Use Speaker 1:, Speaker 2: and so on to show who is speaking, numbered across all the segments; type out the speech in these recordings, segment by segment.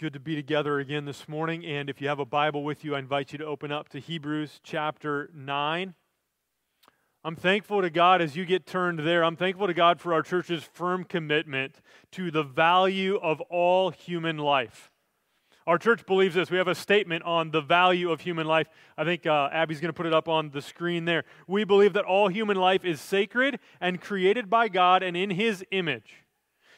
Speaker 1: Good to be together again this morning. And if you have a Bible with you, I invite you to open up to Hebrews chapter 9. I'm thankful to God as you get turned there. I'm thankful to God for our church's firm commitment to the value of all human life. Our church believes this. We have a statement on the value of human life. I think uh, Abby's going to put it up on the screen there. We believe that all human life is sacred and created by God and in His image.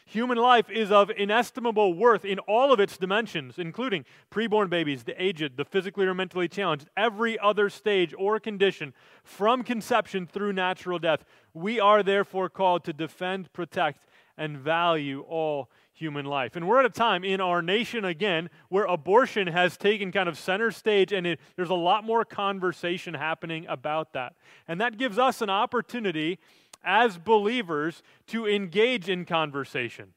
Speaker 1: Human life is of inestimable worth in all of its dimensions, including preborn babies, the aged, the physically or mentally challenged, every other stage or condition from conception through natural death. We are therefore called to defend, protect, and value all human life. And we're at a time in our nation again where abortion has taken kind of center stage and it, there's a lot more conversation happening about that. And that gives us an opportunity as believers to engage in conversation.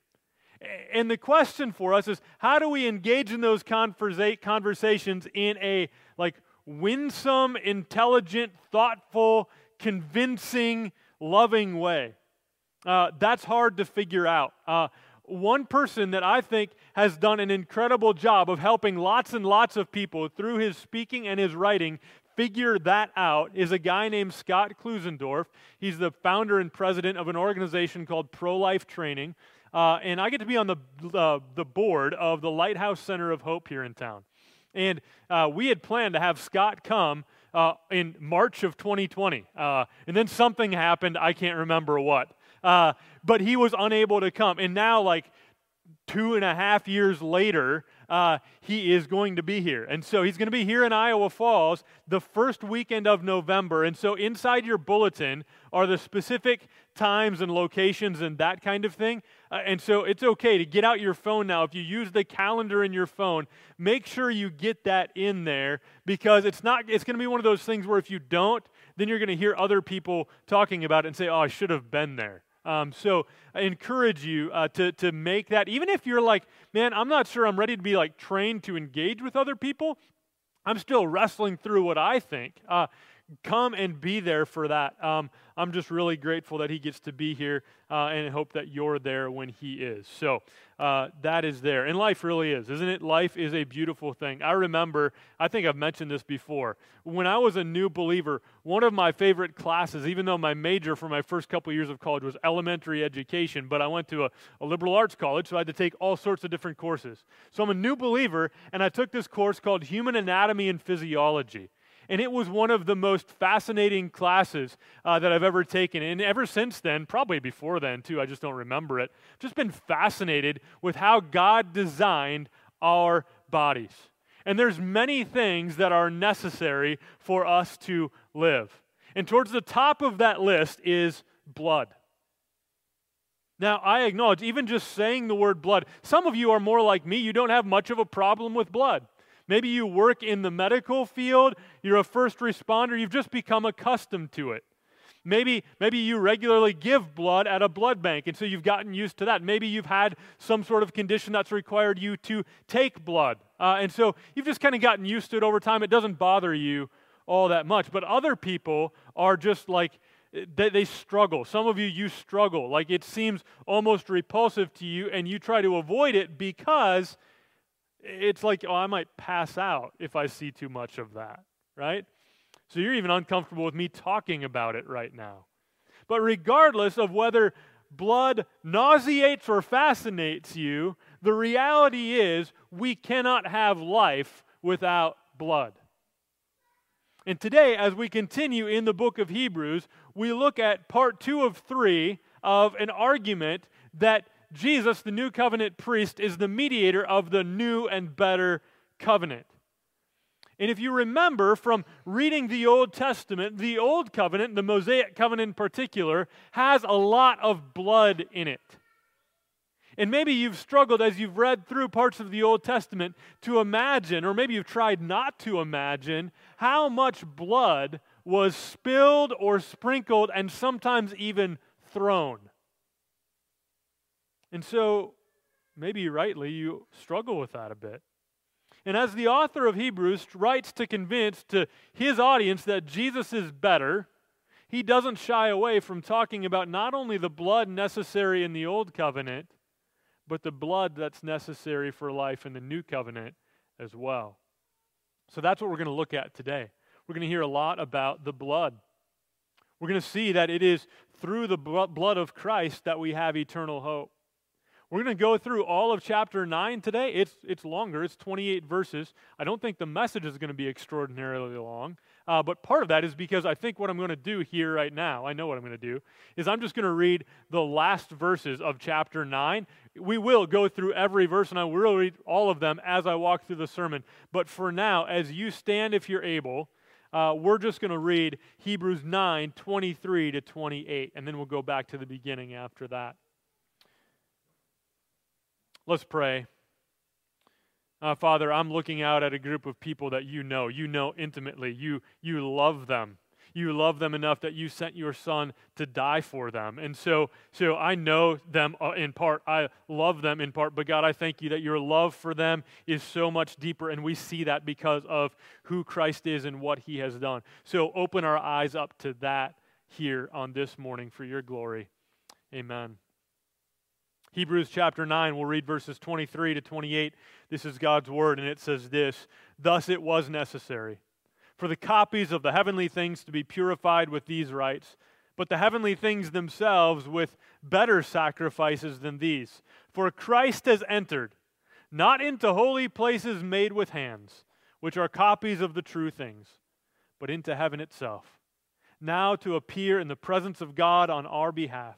Speaker 1: And the question for us is how do we engage in those conversa- conversations in a like winsome, intelligent, thoughtful, convincing, loving way? Uh, that's hard to figure out. Uh, one person that I think has done an incredible job of helping lots and lots of people through his speaking and his writing figure that out is a guy named Scott Klusendorf. He's the founder and president of an organization called Pro Life Training. Uh, and I get to be on the, uh, the board of the Lighthouse Center of Hope here in town. And uh, we had planned to have Scott come uh, in March of 2020. Uh, and then something happened. I can't remember what. Uh, but he was unable to come. And now, like two and a half years later, uh, he is going to be here. And so he's going to be here in Iowa Falls the first weekend of November. And so inside your bulletin are the specific times and locations and that kind of thing. Uh, and so it's okay to get out your phone now. If you use the calendar in your phone, make sure you get that in there because it's not it's going to be one of those things where if you don't, then you're going to hear other people talking about it and say, "Oh, I should have been there." Um, so I encourage you uh, to, to make that, even if you're like, man, I'm not sure I'm ready to be like trained to engage with other people. I'm still wrestling through what I think. Uh, come and be there for that. Um, I'm just really grateful that he gets to be here uh, and hope that you're there when he is. So uh, that is there. And life really is, isn't it? Life is a beautiful thing. I remember, I think I've mentioned this before, when I was a new believer, one of my favorite classes, even though my major for my first couple years of college was elementary education, but I went to a, a liberal arts college, so I had to take all sorts of different courses. So I'm a new believer, and I took this course called Human Anatomy and Physiology. And it was one of the most fascinating classes uh, that I've ever taken. And ever since then, probably before then too, I just don't remember it, just been fascinated with how God designed our bodies. And there's many things that are necessary for us to live. And towards the top of that list is blood. Now, I acknowledge, even just saying the word blood, some of you are more like me. You don't have much of a problem with blood. Maybe you work in the medical field, you're a first responder, you've just become accustomed to it. Maybe, maybe you regularly give blood at a blood bank, and so you've gotten used to that. Maybe you've had some sort of condition that's required you to take blood. Uh, and so you've just kind of gotten used to it over time. It doesn't bother you all that much. But other people are just like, they, they struggle. Some of you, you struggle. Like it seems almost repulsive to you, and you try to avoid it because it's like, oh, I might pass out if I see too much of that, right? So you're even uncomfortable with me talking about it right now. But regardless of whether blood nauseates or fascinates you, the reality is we cannot have life without blood. And today, as we continue in the book of Hebrews, we look at part two of three of an argument that Jesus, the new covenant priest, is the mediator of the new and better covenant. And if you remember from reading the Old Testament, the Old Covenant, the Mosaic Covenant in particular, has a lot of blood in it. And maybe you've struggled as you've read through parts of the Old Testament to imagine, or maybe you've tried not to imagine, how much blood was spilled or sprinkled and sometimes even thrown. And so, maybe rightly, you struggle with that a bit. And as the author of Hebrews writes to convince to his audience that Jesus is better, he doesn't shy away from talking about not only the blood necessary in the old covenant, but the blood that's necessary for life in the new covenant as well. So that's what we're going to look at today. We're going to hear a lot about the blood. We're going to see that it is through the blood of Christ that we have eternal hope. We're going to go through all of chapter 9 today. It's, it's longer, it's 28 verses. I don't think the message is going to be extraordinarily long. Uh, but part of that is because I think what I'm going to do here right now, I know what I'm going to do, is I'm just going to read the last verses of chapter 9. We will go through every verse, and I will read all of them as I walk through the sermon. But for now, as you stand, if you're able, uh, we're just going to read Hebrews 9 23 to 28, and then we'll go back to the beginning after that. Let's pray. Uh, Father, I'm looking out at a group of people that you know. You know intimately. You, you love them. You love them enough that you sent your son to die for them. And so, so I know them uh, in part. I love them in part. But God, I thank you that your love for them is so much deeper. And we see that because of who Christ is and what he has done. So open our eyes up to that here on this morning for your glory. Amen. Hebrews chapter 9, we'll read verses 23 to 28. This is God's word, and it says this Thus it was necessary for the copies of the heavenly things to be purified with these rites, but the heavenly things themselves with better sacrifices than these. For Christ has entered, not into holy places made with hands, which are copies of the true things, but into heaven itself, now to appear in the presence of God on our behalf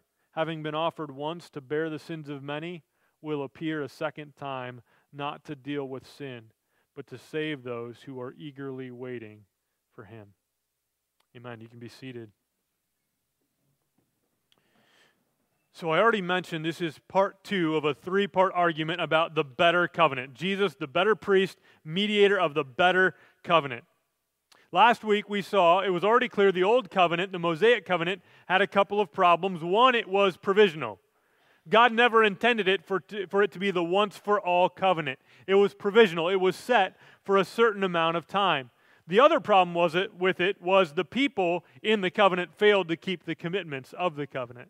Speaker 1: having been offered once to bear the sins of many, will appear a second time, not to deal with sin, but to save those who are eagerly waiting for him. Amen. You can be seated. So, I already mentioned this is part two of a three part argument about the better covenant. Jesus, the better priest, mediator of the better covenant. Last week we saw it was already clear the old covenant, the Mosaic covenant, had a couple of problems. One, it was provisional. God never intended it for, for it to be the once for all covenant. It was provisional, it was set for a certain amount of time. The other problem was it with it was the people in the covenant failed to keep the commitments of the covenant.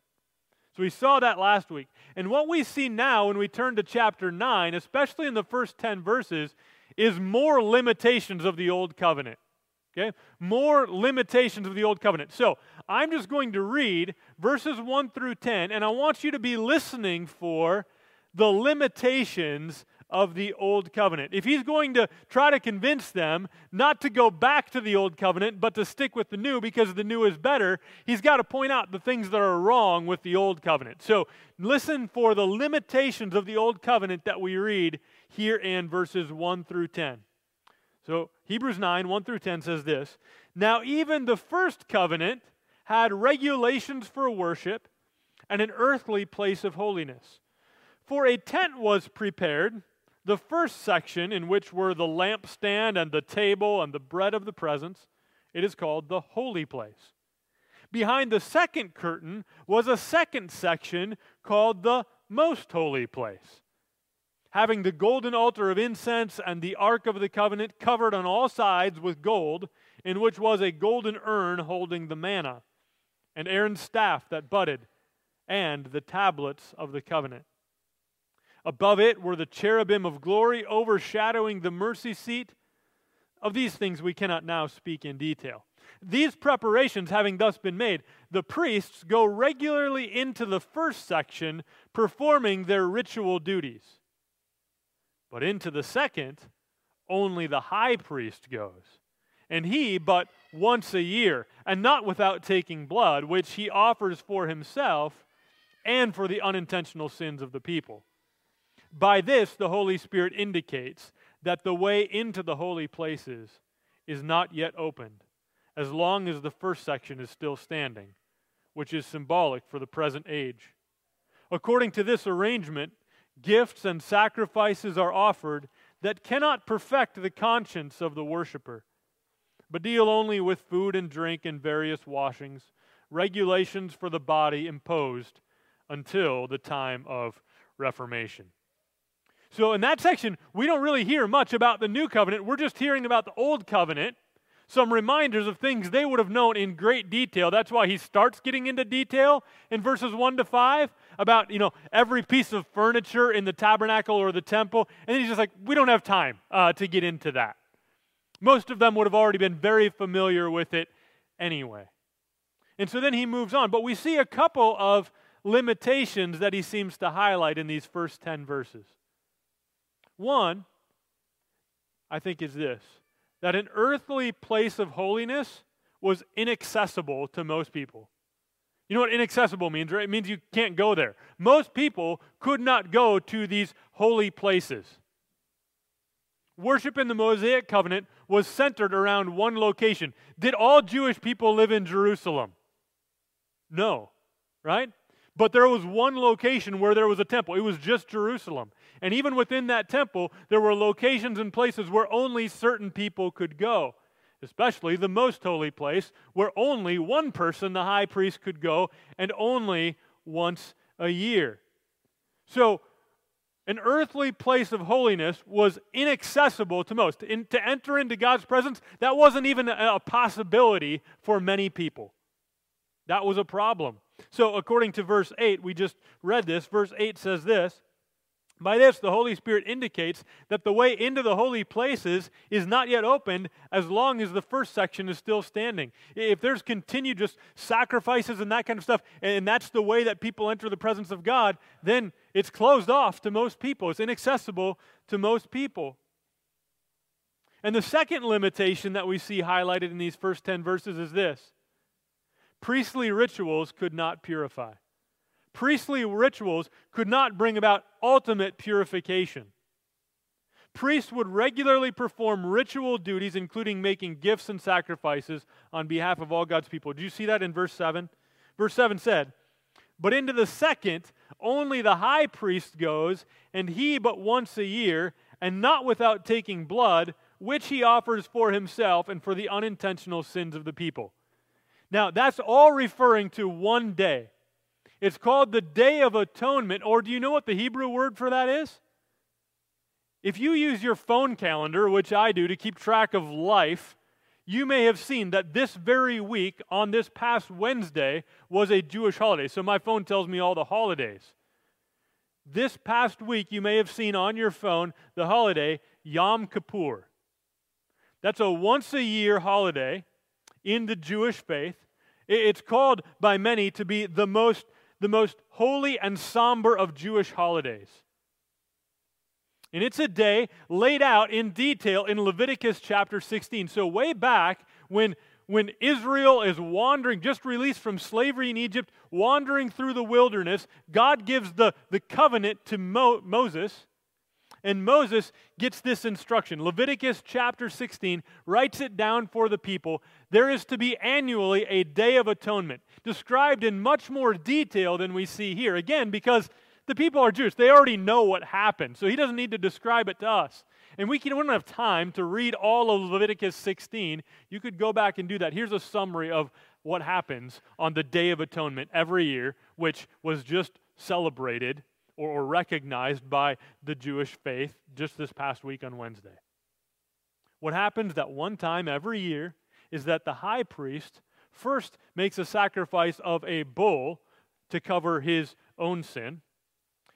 Speaker 1: So we saw that last week. And what we see now when we turn to chapter 9, especially in the first 10 verses, is more limitations of the old covenant. Okay? More limitations of the old covenant. So I'm just going to read verses 1 through 10, and I want you to be listening for the limitations of the old covenant. If he's going to try to convince them not to go back to the old covenant, but to stick with the new because the new is better, he's got to point out the things that are wrong with the old covenant. So listen for the limitations of the old covenant that we read here in verses 1 through 10. So Hebrews 9, 1 through 10 says this Now, even the first covenant had regulations for worship and an earthly place of holiness. For a tent was prepared, the first section in which were the lampstand and the table and the bread of the presence. It is called the holy place. Behind the second curtain was a second section called the most holy place having the golden altar of incense and the ark of the covenant covered on all sides with gold, in which was a golden urn holding the manna, and Aaron's staff that budded, and the tablets of the covenant. Above it were the cherubim of glory overshadowing the mercy seat. Of these things we cannot now speak in detail. These preparations having thus been made, the priests go regularly into the first section performing their ritual duties. But into the second, only the high priest goes. And he but once a year, and not without taking blood, which he offers for himself and for the unintentional sins of the people. By this, the Holy Spirit indicates that the way into the holy places is not yet opened, as long as the first section is still standing, which is symbolic for the present age. According to this arrangement, gifts and sacrifices are offered that cannot perfect the conscience of the worshiper, but deal only with food and drink and various washings, regulations for the body imposed until the time of Reformation. So, in that section, we don't really hear much about the new covenant. We're just hearing about the old covenant, some reminders of things they would have known in great detail. That's why he starts getting into detail in verses 1 to 5 about, you know, every piece of furniture in the tabernacle or the temple. And then he's just like, we don't have time uh, to get into that. Most of them would have already been very familiar with it anyway. And so then he moves on. But we see a couple of limitations that he seems to highlight in these first 10 verses. One, I think, is this that an earthly place of holiness was inaccessible to most people. You know what inaccessible means, right? It means you can't go there. Most people could not go to these holy places. Worship in the Mosaic covenant was centered around one location. Did all Jewish people live in Jerusalem? No, right? But there was one location where there was a temple. It was just Jerusalem. And even within that temple, there were locations and places where only certain people could go, especially the most holy place, where only one person, the high priest, could go, and only once a year. So, an earthly place of holiness was inaccessible to most. In, to enter into God's presence, that wasn't even a, a possibility for many people. That was a problem. So, according to verse 8, we just read this. Verse 8 says this By this, the Holy Spirit indicates that the way into the holy places is not yet opened as long as the first section is still standing. If there's continued just sacrifices and that kind of stuff, and that's the way that people enter the presence of God, then it's closed off to most people. It's inaccessible to most people. And the second limitation that we see highlighted in these first 10 verses is this priestly rituals could not purify. Priestly rituals could not bring about ultimate purification. Priests would regularly perform ritual duties, including making gifts and sacrifices on behalf of all God's people. Do you see that in verse 7? Verse 7 said, But into the second, only the high priest goes, and he but once a year, and not without taking blood, which he offers for himself and for the unintentional sins of the people. Now, that's all referring to one day. It's called the Day of Atonement, or do you know what the Hebrew word for that is? If you use your phone calendar, which I do, to keep track of life, you may have seen that this very week, on this past Wednesday, was a Jewish holiday. So my phone tells me all the holidays. This past week, you may have seen on your phone the holiday Yom Kippur. That's a once a year holiday in the Jewish faith. It's called by many to be the most, the most holy and somber of Jewish holidays. And it's a day laid out in detail in Leviticus chapter 16. So, way back when, when Israel is wandering, just released from slavery in Egypt, wandering through the wilderness, God gives the, the covenant to Mo- Moses. And Moses gets this instruction. Leviticus chapter 16 writes it down for the people. There is to be annually a day of atonement, described in much more detail than we see here. Again, because the people are Jewish, they already know what happened. So he doesn't need to describe it to us. And we, can, we don't have time to read all of Leviticus 16. You could go back and do that. Here's a summary of what happens on the Day of Atonement every year, which was just celebrated or, recognized by the Jewish faith just this past week on Wednesday. What happens that one time every year is that the high priest first makes a sacrifice of a bull to cover his own sin,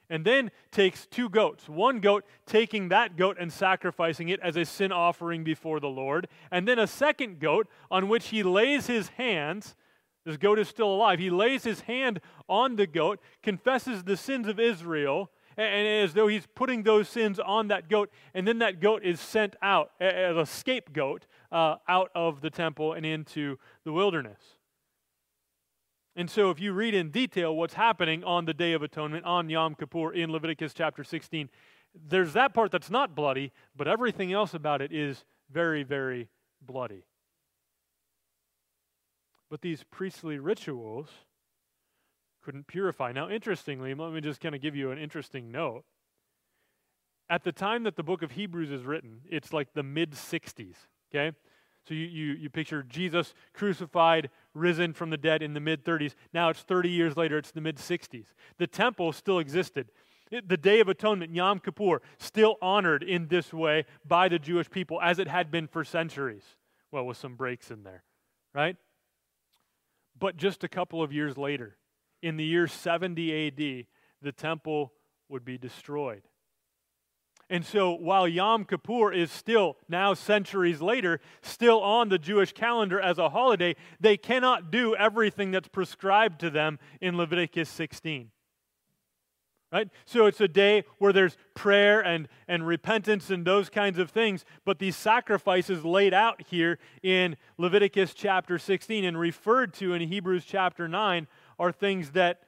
Speaker 1: and then takes two goats. One goat taking that goat and sacrificing it as a sin offering before the Lord, and then a second goat on which he lays his hands this goat is still alive. He lays his hand on the goat, confesses the sins of Israel, and as though he's putting those sins on that goat, and then that goat is sent out as a scapegoat uh, out of the temple and into the wilderness. And so, if you read in detail what's happening on the Day of Atonement, on Yom Kippur in Leviticus chapter 16, there's that part that's not bloody, but everything else about it is very, very bloody. But these priestly rituals couldn't purify. Now, interestingly, let me just kind of give you an interesting note. at the time that the book of Hebrews is written, it's like the mid 60s, okay? So you, you, you picture Jesus crucified, risen from the dead in the mid 30s. Now it's 30 years later, it's the mid 60s. The temple still existed. The Day of Atonement, Yom Kippur, still honored in this way by the Jewish people as it had been for centuries. Well, with some breaks in there, right? But just a couple of years later, in the year 70 AD, the temple would be destroyed. And so while Yom Kippur is still, now centuries later, still on the Jewish calendar as a holiday, they cannot do everything that's prescribed to them in Leviticus 16. Right? So it's a day where there's prayer and, and repentance and those kinds of things. But these sacrifices laid out here in Leviticus chapter 16 and referred to in Hebrews chapter 9 are things that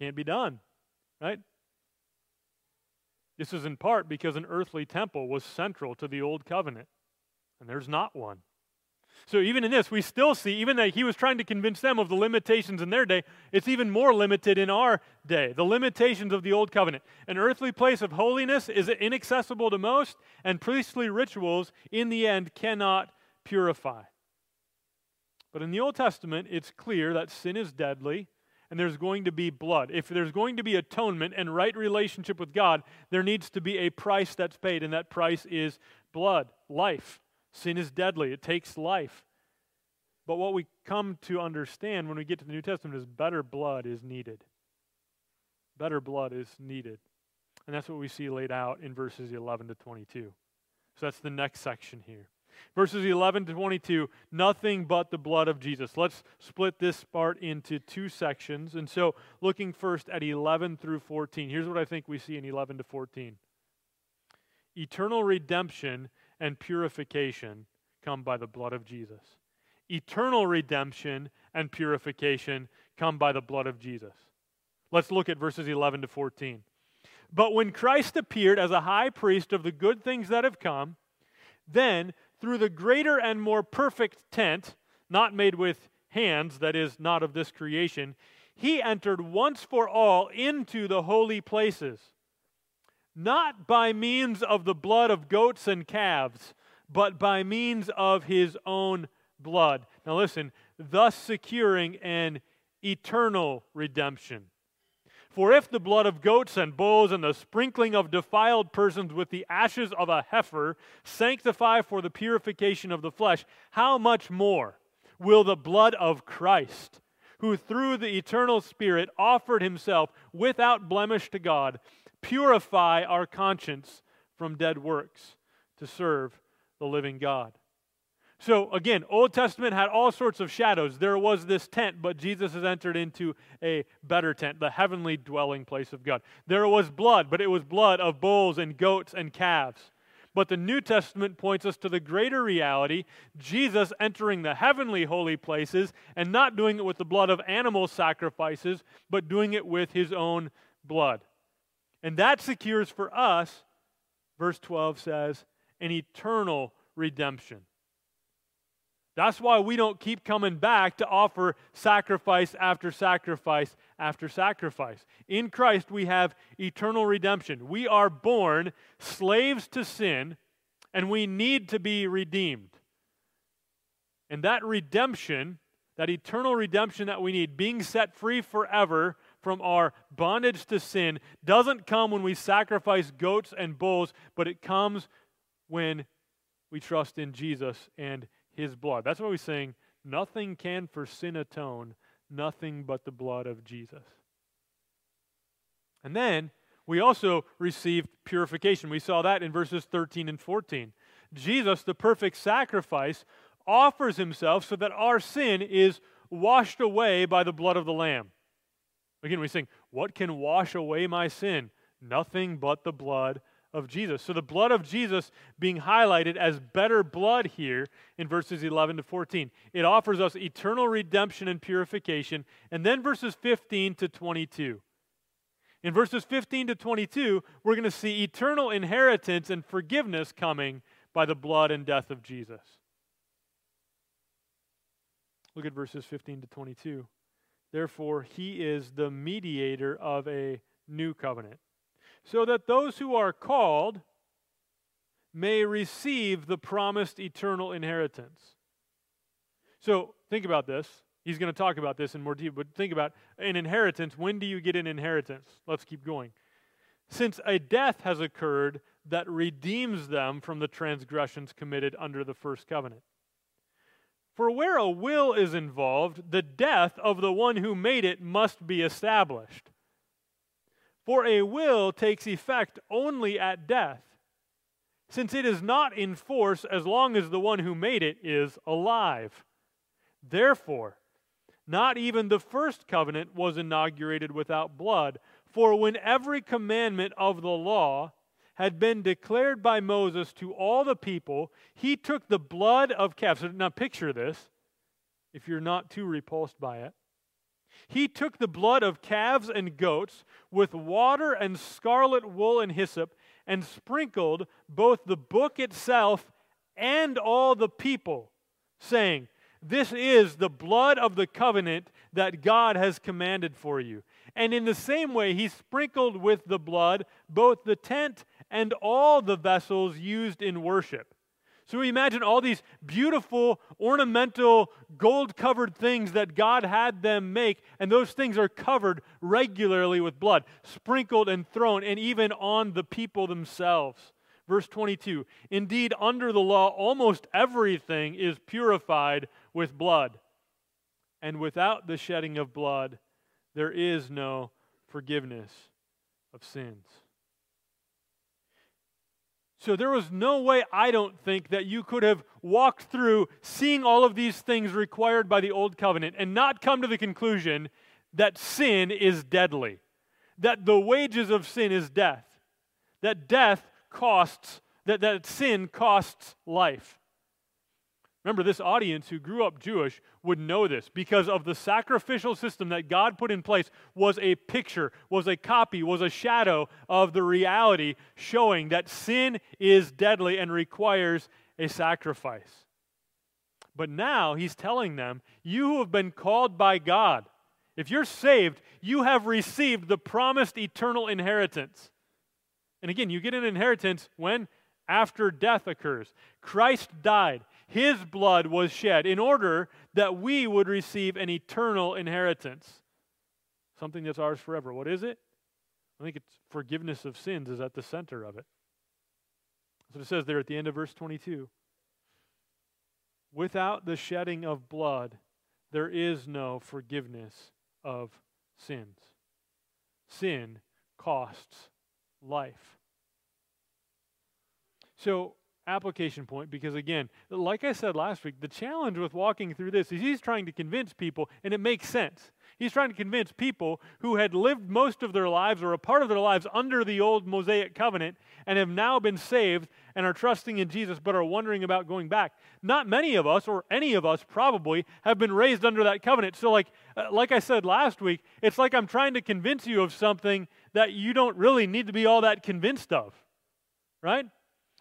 Speaker 1: can't be done. Right? This is in part because an earthly temple was central to the old covenant, and there's not one. So even in this, we still see, even that he was trying to convince them of the limitations in their day, it's even more limited in our day. The limitations of the old covenant. An earthly place of holiness is inaccessible to most, and priestly rituals, in the end, cannot purify. But in the Old Testament, it's clear that sin is deadly and there's going to be blood. If there's going to be atonement and right relationship with God, there needs to be a price that's paid, and that price is blood, life. Sin is deadly, it takes life. But what we come to understand when we get to the New Testament is better blood is needed. Better blood is needed. And that's what we see laid out in verses 11 to 22. So that's the next section here. Verses 11 to 22, nothing but the blood of Jesus. Let's split this part into two sections. And so, looking first at 11 through 14, here's what I think we see in 11 to 14 Eternal redemption and purification come by the blood of Jesus. Eternal redemption and purification come by the blood of Jesus. Let's look at verses 11 to 14. But when Christ appeared as a high priest of the good things that have come, then through the greater and more perfect tent, not made with hands, that is, not of this creation, he entered once for all into the holy places, not by means of the blood of goats and calves, but by means of his own blood. Now, listen, thus securing an eternal redemption. For if the blood of goats and bulls and the sprinkling of defiled persons with the ashes of a heifer sanctify for the purification of the flesh, how much more will the blood of Christ, who through the eternal Spirit offered himself without blemish to God, purify our conscience from dead works to serve the living God? So again, Old Testament had all sorts of shadows. There was this tent, but Jesus has entered into a better tent, the heavenly dwelling place of God. There was blood, but it was blood of bulls and goats and calves. But the New Testament points us to the greater reality Jesus entering the heavenly holy places and not doing it with the blood of animal sacrifices, but doing it with his own blood. And that secures for us, verse 12 says, an eternal redemption. That's why we don't keep coming back to offer sacrifice after sacrifice after sacrifice. In Christ, we have eternal redemption. We are born slaves to sin, and we need to be redeemed. And that redemption, that eternal redemption that we need, being set free forever from our bondage to sin, doesn't come when we sacrifice goats and bulls, but it comes when we trust in Jesus and his blood. That's why we sing, Nothing can for sin atone, nothing but the blood of Jesus. And then we also received purification. We saw that in verses 13 and 14. Jesus, the perfect sacrifice, offers himself so that our sin is washed away by the blood of the Lamb. Again, we sing, What can wash away my sin? Nothing but the blood of Jesus. So the blood of Jesus being highlighted as better blood here in verses 11 to 14. It offers us eternal redemption and purification. And then verses 15 to 22. In verses 15 to 22, we're going to see eternal inheritance and forgiveness coming by the blood and death of Jesus. Look at verses 15 to 22. Therefore, he is the mediator of a new covenant so that those who are called may receive the promised eternal inheritance. So think about this. He's going to talk about this in more detail, but think about an inheritance. When do you get an inheritance? Let's keep going. Since a death has occurred that redeems them from the transgressions committed under the first covenant. For where a will is involved, the death of the one who made it must be established. For a will takes effect only at death, since it is not in force as long as the one who made it is alive. Therefore, not even the first covenant was inaugurated without blood, for when every commandment of the law had been declared by Moses to all the people, he took the blood of calves. So now picture this, if you're not too repulsed by it. He took the blood of calves and goats with water and scarlet wool and hyssop and sprinkled both the book itself and all the people, saying, This is the blood of the covenant that God has commanded for you. And in the same way, he sprinkled with the blood both the tent and all the vessels used in worship. So we imagine all these beautiful, ornamental, gold covered things that God had them make, and those things are covered regularly with blood, sprinkled and thrown, and even on the people themselves. Verse 22 Indeed, under the law, almost everything is purified with blood, and without the shedding of blood, there is no forgiveness of sins. So there was no way, I don't think, that you could have walked through seeing all of these things required by the old covenant and not come to the conclusion that sin is deadly, that the wages of sin is death, that death costs, that, that sin costs life. Remember, this audience who grew up Jewish would know this because of the sacrificial system that God put in place was a picture, was a copy, was a shadow of the reality showing that sin is deadly and requires a sacrifice. But now he's telling them, you who have been called by God, if you're saved, you have received the promised eternal inheritance. And again, you get an inheritance when? After death occurs. Christ died. His blood was shed in order that we would receive an eternal inheritance. Something that's ours forever. What is it? I think it's forgiveness of sins is at the center of it. What it says there at the end of verse 22. Without the shedding of blood, there is no forgiveness of sins. Sin costs life. So, application point because, again, like I said last week, the challenge with walking through this is he's trying to convince people, and it makes sense. He's trying to convince people who had lived most of their lives or a part of their lives under the old Mosaic covenant and have now been saved and are trusting in Jesus but are wondering about going back. Not many of us, or any of us probably, have been raised under that covenant. So, like, uh, like I said last week, it's like I'm trying to convince you of something that you don't really need to be all that convinced of, right?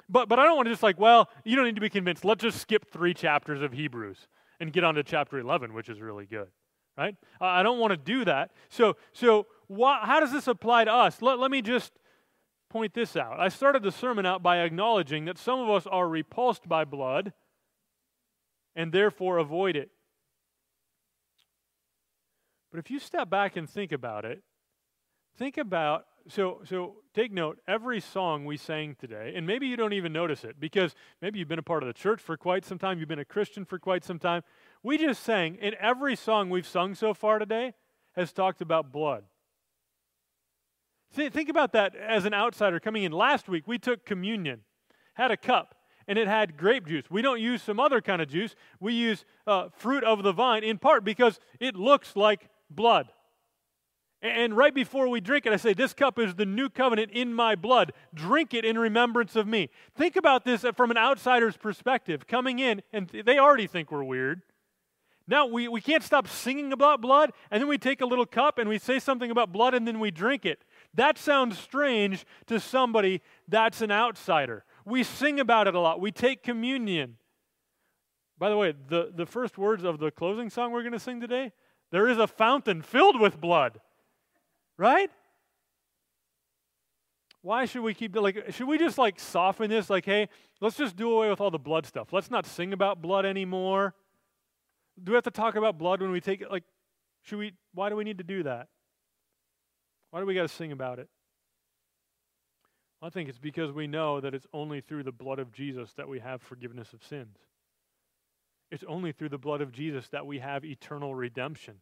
Speaker 1: But, but I don't want to just like, well, you don't need to be convinced. Let's just skip three chapters of Hebrews and get on to chapter 11, which is really good, right? I don't want to do that. So, so how does this apply to us? Let, let me just point this out. I started the sermon out by acknowledging that some of us are repulsed by blood and therefore avoid it. But if you step back and think about it, think about so so take note every song we sang today and maybe you don't even notice it because maybe you've been a part of the church for quite some time you've been a christian for quite some time. We just sang and every song we've sung so far today has talked about blood. Think about that as an outsider coming in. Last week we took communion had a cup and it had grape juice. We don't use some other kind of juice. We use uh, fruit of the vine in part because it looks like blood and right before we drink it, I say, This cup is the new covenant in my blood. Drink it in remembrance of me. Think about this from an outsider's perspective. Coming in, and they already think we're weird. Now, we, we can't stop singing about blood, and then we take a little cup and we say something about blood, and then we drink it. That sounds strange to somebody that's an outsider. We sing about it a lot, we take communion. By the way, the, the first words of the closing song we're going to sing today there is a fountain filled with blood right? why should we keep like should we just like soften this? Like hey let's just do away with all the blood stuff. Let's not sing about blood anymore. Do we have to talk about blood when we take it? Like should we why do we need to do that? Why do we got to sing about it? I think it's because we know that it's only through the blood of jesus that we have forgiveness of sins. It's only through the blood of jesus that we have eternal redemption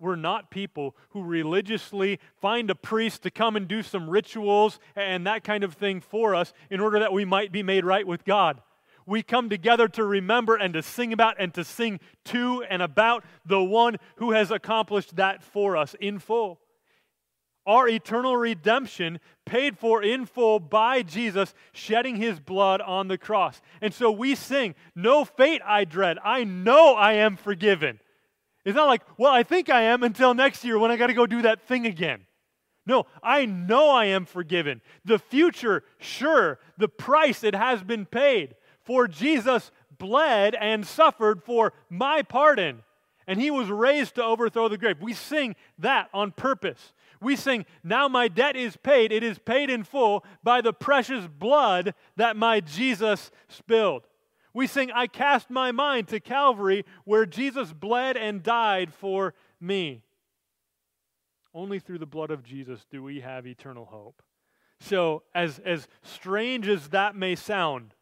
Speaker 1: we're not people who religiously find a priest to come and do some rituals and that kind of thing for us in order that we might be made right with God. We come together to remember and to sing about and to sing to and about the one who has accomplished that for us in full. Our eternal redemption paid for in full by Jesus shedding his blood on the cross. And so we sing, No fate I dread. I know I am forgiven. It's not like, well, I think I am until next year when I got to go do that thing again. No, I know I am forgiven. The future, sure, the price it has been paid. For Jesus bled and suffered for my pardon, and he was raised to overthrow the grave. We sing that on purpose. We sing, Now my debt is paid. It is paid in full by the precious blood that my Jesus spilled. We sing, I cast my mind to Calvary where Jesus bled and died for me. Only through the blood of Jesus do we have eternal hope. So, as, as strange as that may sound,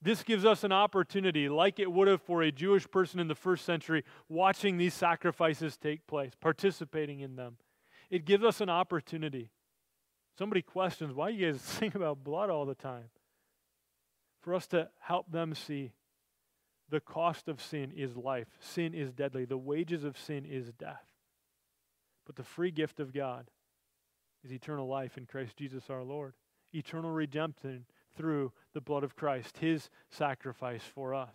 Speaker 1: this gives us an opportunity, like it would have for a Jewish person in the first century, watching these sacrifices take place, participating in them. It gives us an opportunity. Somebody questions, why you guys sing about blood all the time? For us to help them see the cost of sin is life. Sin is deadly. The wages of sin is death. But the free gift of God is eternal life in Christ Jesus our Lord. Eternal redemption through the blood of Christ, his sacrifice for us.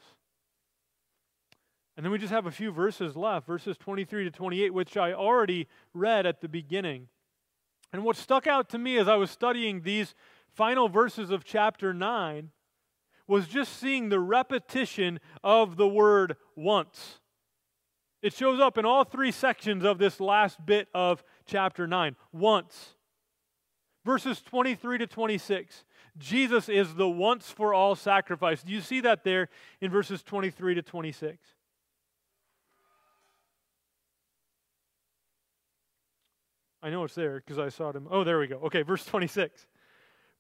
Speaker 1: And then we just have a few verses left, verses 23 to 28, which I already read at the beginning. And what stuck out to me as I was studying these final verses of chapter 9 was just seeing the repetition of the word once. It shows up in all three sections of this last bit of chapter 9. Once. Verses 23 to 26. Jesus is the once for all sacrifice. Do you see that there in verses 23 to 26? I know it's there because I saw it. In, oh, there we go. Okay, verse 26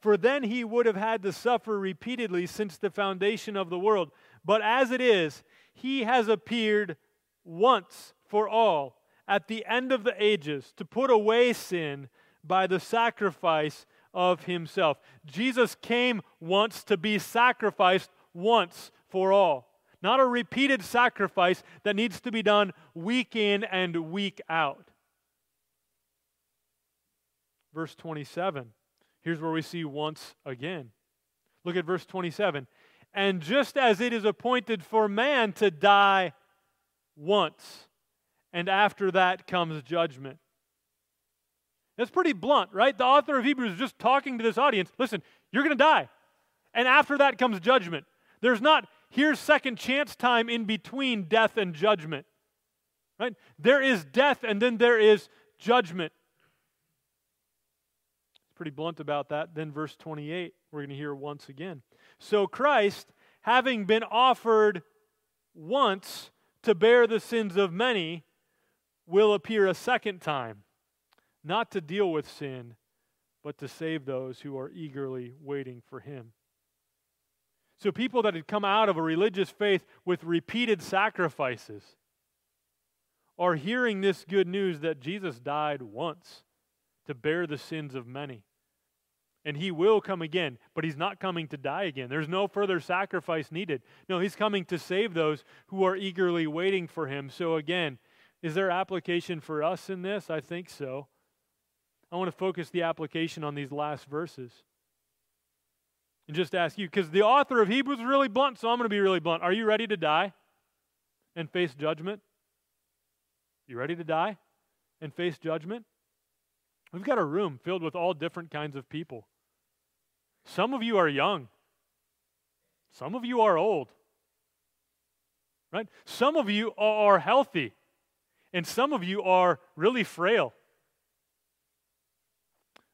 Speaker 1: for then he would have had to suffer repeatedly since the foundation of the world. But as it is, he has appeared once for all at the end of the ages to put away sin by the sacrifice of himself. Jesus came once to be sacrificed once for all. Not a repeated sacrifice that needs to be done week in and week out. Verse 27 Here's where we see once again. Look at verse 27. And just as it is appointed for man to die once, and after that comes judgment. That's pretty blunt, right? The author of Hebrews is just talking to this audience. Listen, you're going to die. And after that comes judgment. There's not, here's second chance time in between death and judgment. Right? There is death and then there is judgment pretty blunt about that. Then, verse 28, we're going to hear once again. So, Christ, having been offered once to bear the sins of many, will appear a second time, not to deal with sin, but to save those who are eagerly waiting for him. So, people that had come out of a religious faith with repeated sacrifices are hearing this good news that Jesus died once to bear the sins of many. And he will come again, but he's not coming to die again. There's no further sacrifice needed. No, he's coming to save those who are eagerly waiting for him. So, again, is there application for us in this? I think so. I want to focus the application on these last verses. And just ask you, because the author of Hebrews is really blunt, so I'm going to be really blunt. Are you ready to die and face judgment? You ready to die and face judgment? We've got a room filled with all different kinds of people. Some of you are young. Some of you are old. Right? Some of you are healthy. And some of you are really frail.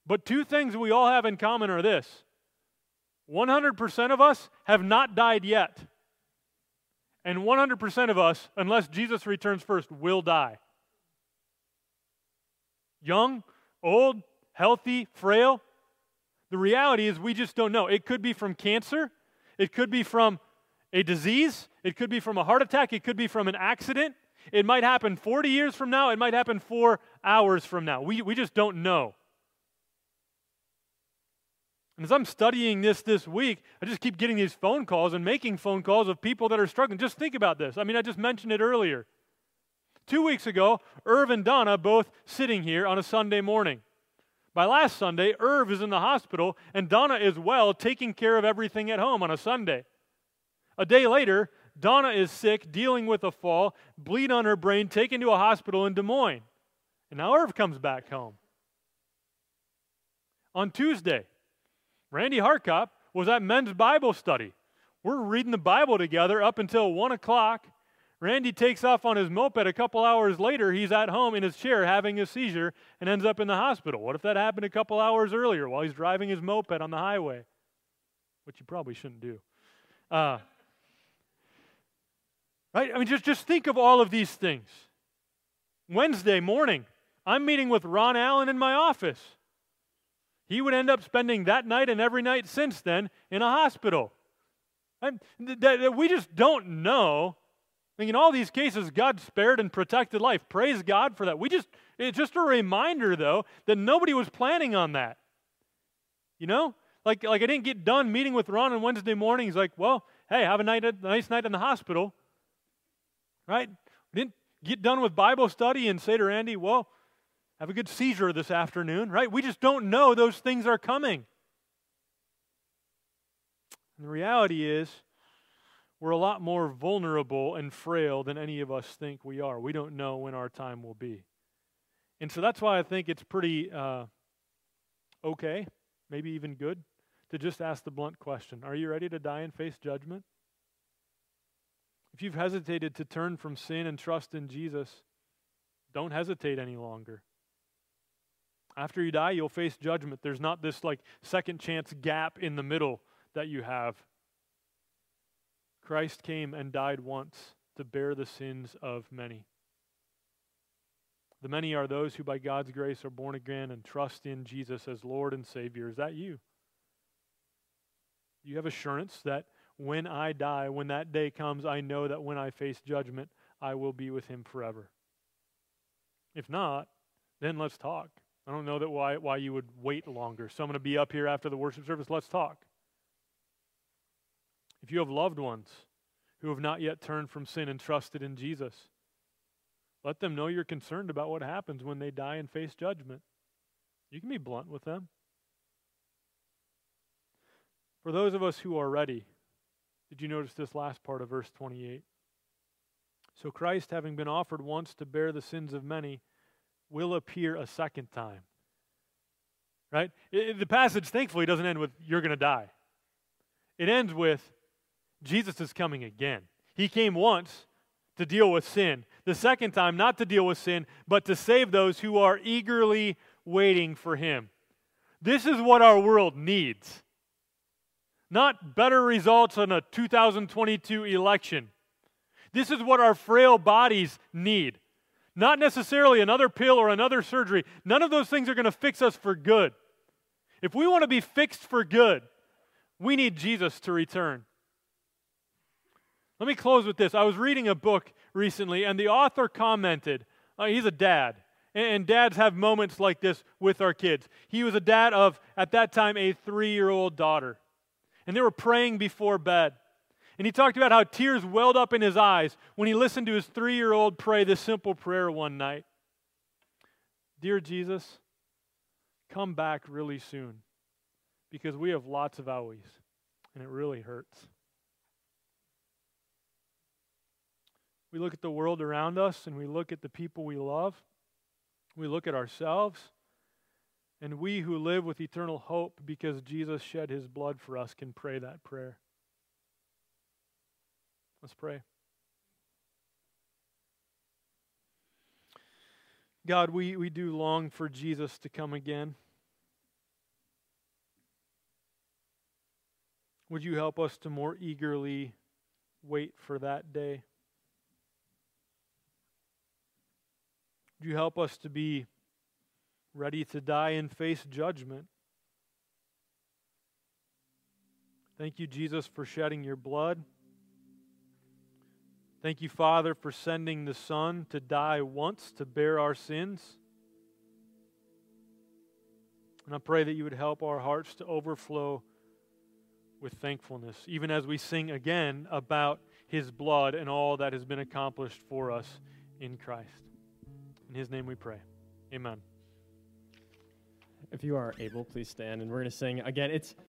Speaker 1: But two things we all have in common are this 100% of us have not died yet. And 100% of us, unless Jesus returns first, will die. Young, old, healthy, frail. The reality is we just don't know. It could be from cancer, it could be from a disease, it could be from a heart attack, it could be from an accident. It might happen 40 years from now, it might happen four hours from now. We, we just don't know. And as I'm studying this this week, I just keep getting these phone calls and making phone calls of people that are struggling. Just think about this. I mean, I just mentioned it earlier. Two weeks ago, Irv and Donna both sitting here on a Sunday morning. By last Sunday, Irv is in the hospital and Donna is well, taking care of everything at home on a Sunday. A day later, Donna is sick, dealing with a fall, bleed on her brain, taken to a hospital in Des Moines. And now Irv comes back home. On Tuesday, Randy Harkop was at men's Bible study. We're reading the Bible together up until 1 o'clock. Randy takes off on his moped. A couple hours later, he's at home in his chair having a seizure and ends up in the hospital. What if that happened a couple hours earlier while he's driving his moped on the highway? Which you probably shouldn't do. Uh, right? I mean, just, just think of all of these things. Wednesday morning, I'm meeting with Ron Allen in my office. He would end up spending that night and every night since then in a hospital. And th- th- we just don't know. Mean, in all these cases, God spared and protected life. Praise God for that. We just, it's just a reminder, though, that nobody was planning on that. You know? Like, like I didn't get done meeting with Ron on Wednesday morning. He's like, well, hey, have a night, a nice night in the hospital. Right? We didn't get done with Bible study and say to Randy, well, have a good seizure this afternoon, right? We just don't know those things are coming. And the reality is, we're a lot more vulnerable and frail than any of us think we are. We don't know when our time will be. And so that's why I think it's pretty uh, okay, maybe even good, to just ask the blunt question Are you ready to die and face judgment? If you've hesitated to turn from sin and trust in Jesus, don't hesitate any longer. After you die, you'll face judgment. There's not this like second chance gap in the middle that you have. Christ came and died once to bear the sins of many. The many are those who, by God's grace, are born again and trust in Jesus as Lord and Savior. Is that you? You have assurance that when I die, when that day comes, I know that when I face judgment, I will be with Him forever. If not, then let's talk. I don't know that why, why you would wait longer. So I'm going to be up here after the worship service. Let's talk. If you have loved ones who have not yet turned from sin and trusted in Jesus, let them know you're concerned about what happens when they die and face judgment. You can be blunt with them. For those of us who are ready, did you notice this last part of verse 28? So Christ, having been offered once to bear the sins of many, will appear a second time. Right? It, the passage, thankfully, doesn't end with, you're going to die. It ends with, Jesus is coming again. He came once to deal with sin. The second time, not to deal with sin, but to save those who are eagerly waiting for him. This is what our world needs. Not better results in a 2022 election. This is what our frail bodies need. Not necessarily another pill or another surgery. None of those things are going to fix us for good. If we want to be fixed for good, we need Jesus to return. Let me close with this. I was reading a book recently, and the author commented, uh, he's a dad, and, and dads have moments like this with our kids. He was a dad of, at that time, a three year old daughter, and they were praying before bed. And he talked about how tears welled up in his eyes when he listened to his three year old pray this simple prayer one night Dear Jesus, come back really soon because we have lots of owies and it really hurts. We look at the world around us and we look at the people we love. We look at ourselves. And we who live with eternal hope because Jesus shed his blood for us can pray that prayer. Let's pray. God, we, we do long for Jesus to come again. Would you help us to more eagerly wait for that day? Would you help us to be ready to die and face judgment? Thank you, Jesus, for shedding your blood. Thank you, Father, for sending the Son to die once to bear our sins. And I pray that you would help our hearts to overflow with thankfulness, even as we sing again about his blood and all that has been accomplished for us in Christ. In his name we pray. Amen.
Speaker 2: If you are able, please stand and we're going to sing again. It's